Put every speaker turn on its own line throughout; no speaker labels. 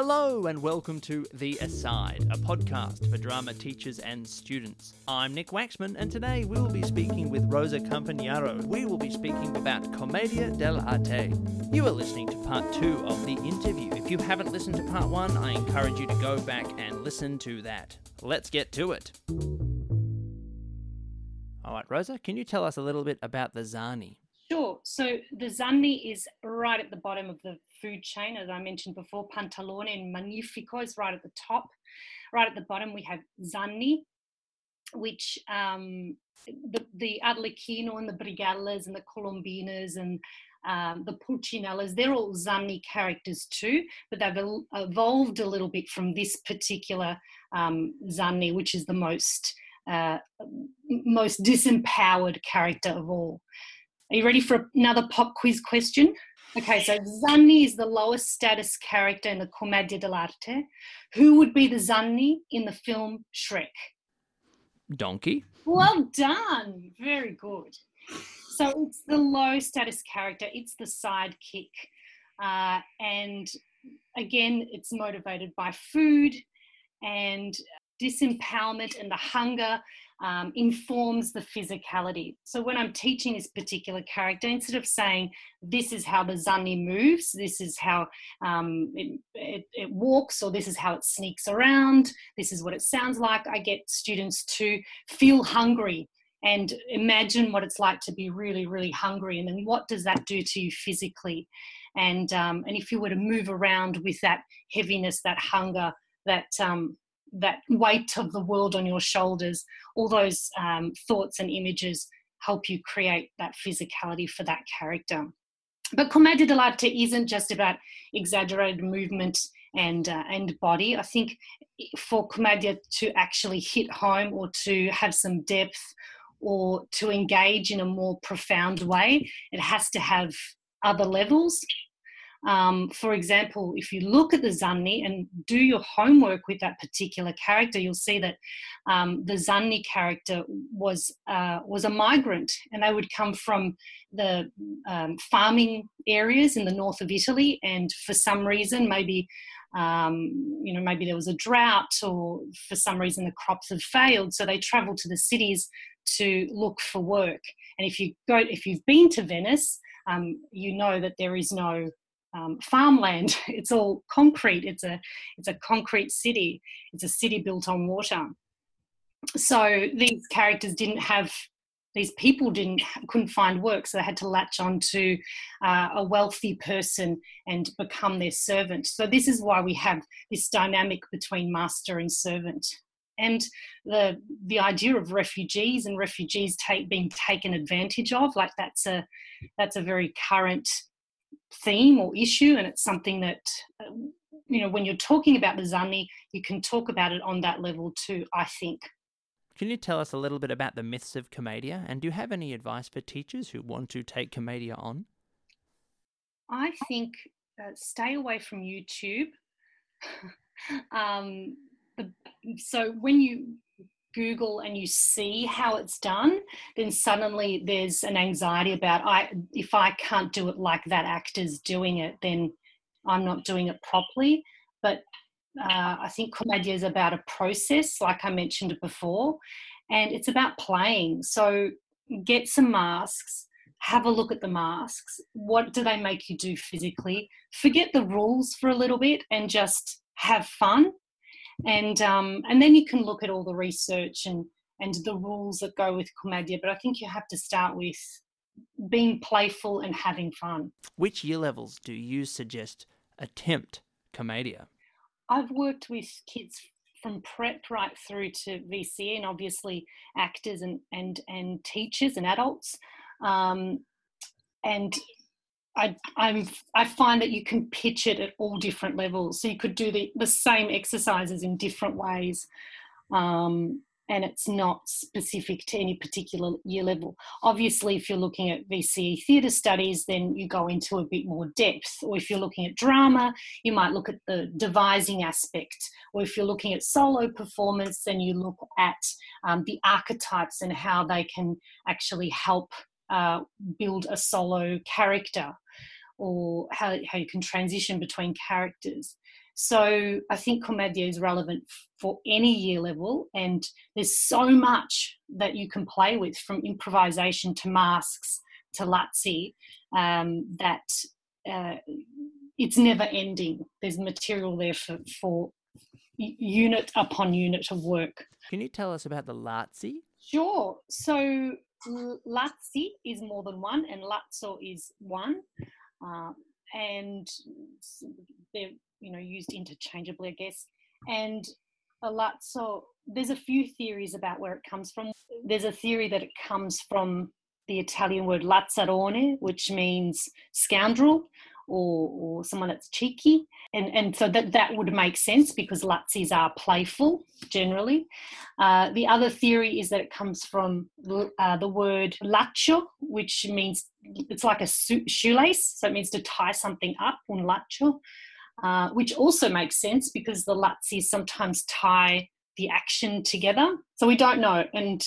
Hello and welcome to The Aside, a podcast for drama teachers and students. I'm Nick Waxman and today we will be speaking with Rosa Campagnaro. We will be speaking about Commedia dell'arte. You are listening to part two of the interview. If you haven't listened to part one, I encourage you to go back and listen to that. Let's get to it. All right, Rosa, can you tell us a little bit about the
Zanni? So the Zanni is right at the bottom of the food chain, as I mentioned before. Pantalone and Magnifico is right at the top. Right at the bottom, we have Zanni, which um, the, the and the Brigellas and the Colombinas and um, the Pulcinellas, they're all Zanni characters too, but they've evolved a little bit from this particular um, Zanni, which is the most uh, most disempowered character of all. Are you ready for another pop quiz question? Okay, so Zanni is the lowest status character in the Commedia dell'arte. Who would be the Zanni in the film Shrek?
Donkey.
Well done. Very good. So it's the low status character, it's the sidekick. Uh, and again, it's motivated by food and disempowerment and the hunger um, informs the physicality. So when I'm teaching this particular character, instead of saying this is how the Zanni moves, this is how um, it, it, it walks, or this is how it sneaks around, this is what it sounds like, I get students to feel hungry and imagine what it's like to be really, really hungry, and then what does that do to you physically? And um, and if you were to move around with that heaviness, that hunger, that um, that weight of the world on your shoulders, all those um, thoughts and images help you create that physicality for that character. But Commedia dell'arte isn't just about exaggerated movement and uh, and body. I think for Commedia to actually hit home or to have some depth or to engage in a more profound way, it has to have other levels um, for example, if you look at the Zanni and do your homework with that particular character, you'll see that um, the Zanni character was uh, was a migrant, and they would come from the um, farming areas in the north of Italy, and for some reason, maybe um, you know maybe there was a drought, or for some reason the crops have failed, so they travelled to the cities to look for work. And if you go, if you've been to Venice, um, you know that there is no um, farmland. It's all concrete. It's a it's a concrete city. It's a city built on water. So these characters didn't have these people didn't couldn't find work, so they had to latch on to uh, a wealthy person and become their servant. So this is why we have this dynamic between master and servant. And the the idea of refugees and refugees take, being taken advantage of, like that's a that's a very current theme or issue, and it's something that uh, you know when you're talking about the Zanni, you can talk about it on that level too. I think.
Can you tell us a little bit about the myths of Commedia, and do you have any advice for teachers who want to take Commedia on?
I think uh, stay away from YouTube. um, the, so when you Google and you see how it's done, then suddenly there's an anxiety about I if I can't do it like that actor's doing it, then I'm not doing it properly. But uh, I think commedia is about a process, like I mentioned before, and it's about playing. So get some masks, have a look at the masks. What do they make you do physically? Forget the rules for a little bit and just have fun and um, and then you can look at all the research and and the rules that go with commedia. But I think you have to start with being playful and having fun.
Which year levels do you suggest attempt commedia?
I've worked with kids from prep right through to VCE, and obviously actors and and and teachers and adults. Um, and I, I'm, I find that you can pitch it at all different levels. So you could do the, the same exercises in different ways. Um, and it's not specific to any particular year level. Obviously, if you're looking at VCE theatre studies, then you go into a bit more depth. Or if you're looking at drama, you might look at the devising aspect. Or if you're looking at solo performance, then you look at um, the archetypes and how they can actually help uh, build a solo character or how, how you can transition between characters. So I think Commedia is relevant for any year level, and there's so much that you can play with from improvisation to masks to Lazzi um, that uh, it's never ending. There's material there for, for unit upon unit of work.
Can you tell us about the Lazzi?
Sure. So Lazzi is more than one, and Lazzo is one, uh, and they're you know used interchangeably, I guess. And a Lazzo, there's a few theories about where it comes from. There's a theory that it comes from the Italian word lazzarone, which means scoundrel, or, or someone that's cheeky. And, and so that, that would make sense because Lazzis are playful generally. Uh, the other theory is that it comes from uh, the word laccio, which means it's like a shoelace. So it means to tie something up, un laccio, uh, which also makes sense because the Lazzis sometimes tie the action together. So we don't know, and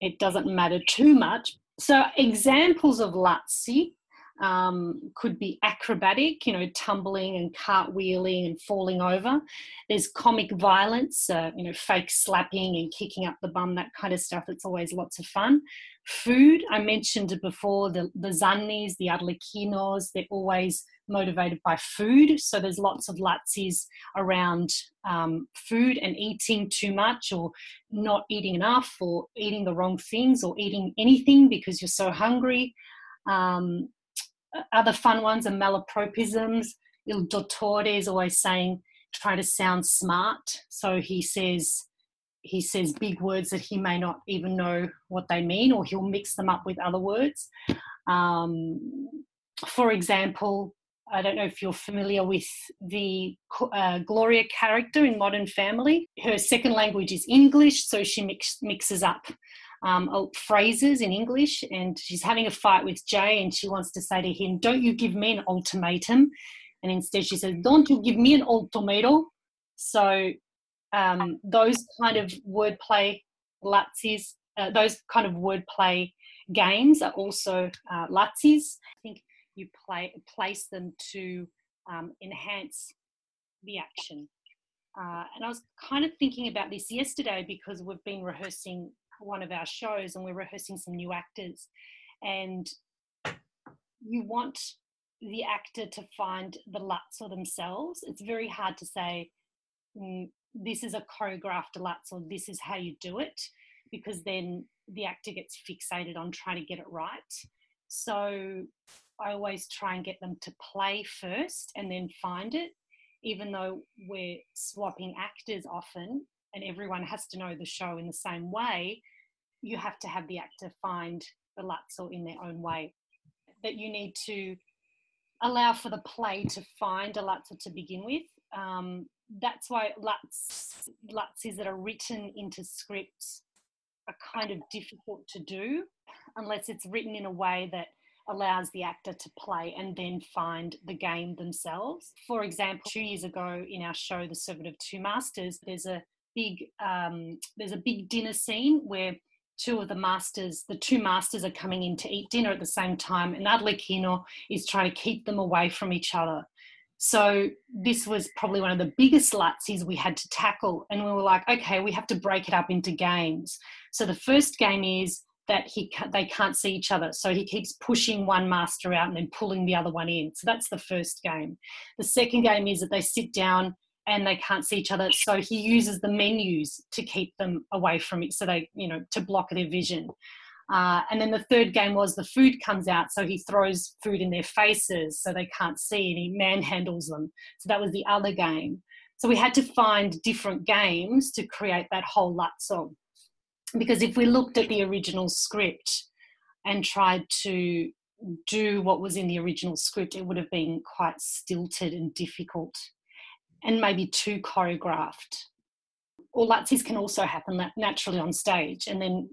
it doesn't matter too much. So examples of Lazzi um, could be acrobatic, you know, tumbling and cartwheeling and falling over. There's comic violence, uh, you know, fake slapping and kicking up the bum, that kind of stuff. It's always lots of fun. Food, I mentioned it before, the, the Zannis, the Arlecchinos, they're always motivated by food. So there's lots of Lazzis around um, food and eating too much or not eating enough or eating the wrong things or eating anything because you're so hungry. Um, other fun ones are malapropisms. Il dottore is always saying, try to sound smart. So he says, he says big words that he may not even know what they mean, or he'll mix them up with other words. Um, for example, I don't know if you're familiar with the uh, Gloria character in Modern Family. Her second language is English, so she mix, mixes up um, phrases in English, and she's having a fight with Jay, and she wants to say to him, "Don't you give me an ultimatum," and instead she says, "Don't you give me an ultimatum." So um, those kind of wordplay Lazzis, uh, those kind of wordplay games are also uh. I think you play place them to um, enhance the action. Uh, and I was kind of thinking about this yesterday because we've been rehearsing one of our shows and we're rehearsing some new actors and you want the actor to find the Lazzo themselves. It's very hard to say mm, this is a choreographed Lazzo or this is how you do it because then the actor gets fixated on trying to get it right. So I always try and get them to play first and then find it, even though we're swapping actors often and everyone has to know the show in the same way, you have to have the actor find the Lazzo in their own way. That you need to allow for the play to find a Lazzo to begin with. Um, that's why Lutz, Lazzis that are written into scripts are kind of difficult to do unless it's written in a way that allows the actor to play and then find the game themselves. For example, two years ago in our show, The Servant of Two Masters, there's a big um, there's a big dinner scene where two of the masters, the two masters are coming in to eat dinner at the same time, and Arlecchino is trying to keep them away from each other. So this was probably one of the biggest Lazzis we had to tackle, and we were like, okay, we have to break it up into games. So the first game is that he they can't see each other, so he keeps pushing one master out and then pulling the other one in. So that's the first game. The second game is that they sit down and they can't see each other. So he uses the menus to keep them away from it, so they, you know, to block their vision. Uh, and then the third game was the food comes out, so he throws food in their faces so they can't see and he manhandles them. So that was the other game. So we had to find different games to create that whole Lazzo. Because if we looked at the original script and tried to do what was in the original script, it would have been quite stilted and difficult and maybe too choreographed. Or Lazzis can also happen naturally on stage, and then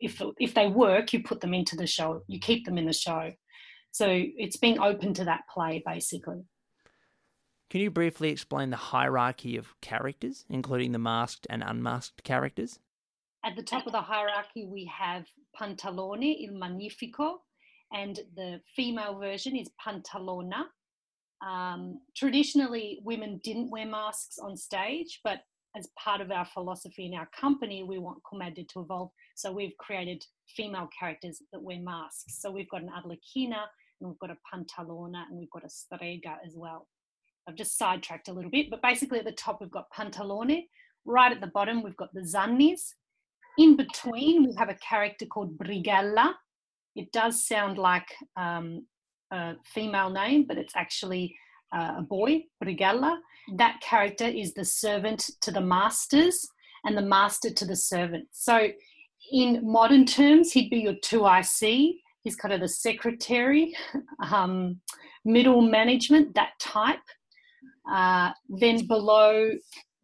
if if they work, you put them into the show, you keep them in the show. So it's being open to that play, basically.
Can you briefly explain the hierarchy of characters, including the masked and unmasked characters?
At the top of the hierarchy, we have Pantalone, il Magnifico, and the female version is pantalona. Um, traditionally, women didn't wear masks on stage, but as part of our philosophy in our company, we want Commedia to evolve. So we've created female characters that wear masks. So we've got an Arlecchina, and we've got a Pantalona, and we've got a Strega as well. I've just sidetracked a little bit, but basically at the top we've got Pantalone. Right at the bottom we've got the Zannis. In between we have a character called Brigella. It does sound like um, a female name, but it's actually uh, a boy, Brigella. That character is the servant to the masters and the master to the servant. So, in modern terms, he'd be your 2IC. He's kind of the secretary, um, middle management, that type. Uh, then below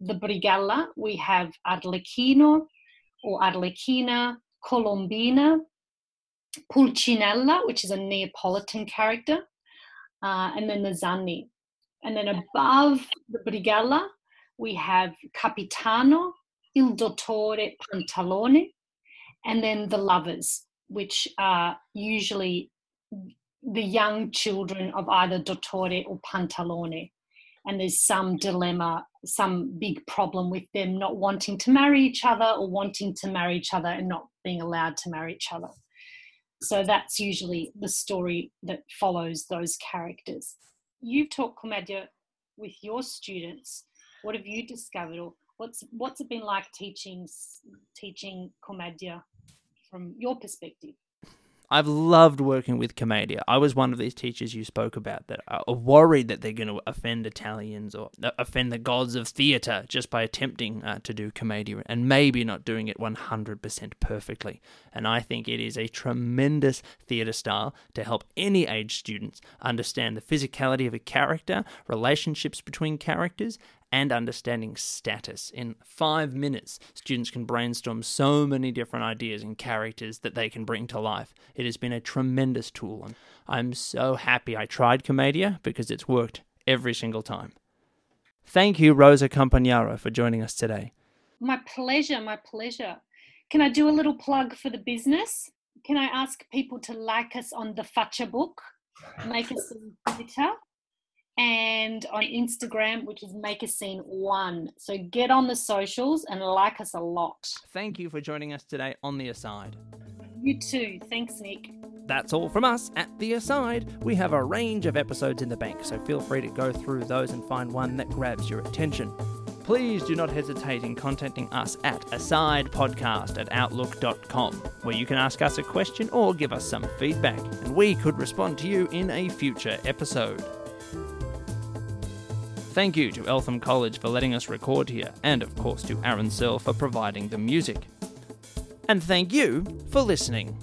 the Brigella, we have Arlecchino or Arlecchina, Colombina, Pulcinella, which is a Neapolitan character, uh, and then the Zanni. And then above the Brigella, we have Capitano, Il Dottore Pantalone, and then the lovers, which are usually the young children of either Dottore or Pantalone. And there's some dilemma, some big problem with them not wanting to marry each other or wanting to marry each other and not being allowed to marry each other. So that's usually the story that follows those characters. You've taught Commedia with your students. What have you discovered, or what's what's it been like teaching teaching Commedia from your perspective?
I've loved working with Commedia. I was one of these teachers you spoke about that are worried that they're going to offend Italians or offend the gods of theatre just by attempting uh, to do Commedia and maybe not doing it 100% perfectly. And I think it is a tremendous theatre style to help any age students understand the physicality of a character, relationships between characters, and understanding status. In five minutes, students can brainstorm so many different ideas and characters that they can bring to life. It has been a tremendous tool, and I'm so happy I tried Commedia because it's worked every single time. Thank you, Rosa Campagnaro, for joining us today.
My pleasure, my pleasure. Can I do a little plug for the business? Can I ask people to like us on the Facha book? make us some Twitter, and on Instagram, which is Make a Scene One. So get on the socials and like us a lot.
Thank you for joining us today on The Aside.
You too. Thanks, Nick.
That's all from us at The Aside. We have a range of episodes in the bank, so feel free to go through those and find one that grabs your attention. Please do not hesitate in contacting us at asidepodcast at outlook.com, where you can ask us a question or give us some feedback, and we could respond to you in a future episode. Thank you to Eltham College for letting us record here, and of course to Aaron Searle for providing the music. And thank you for listening.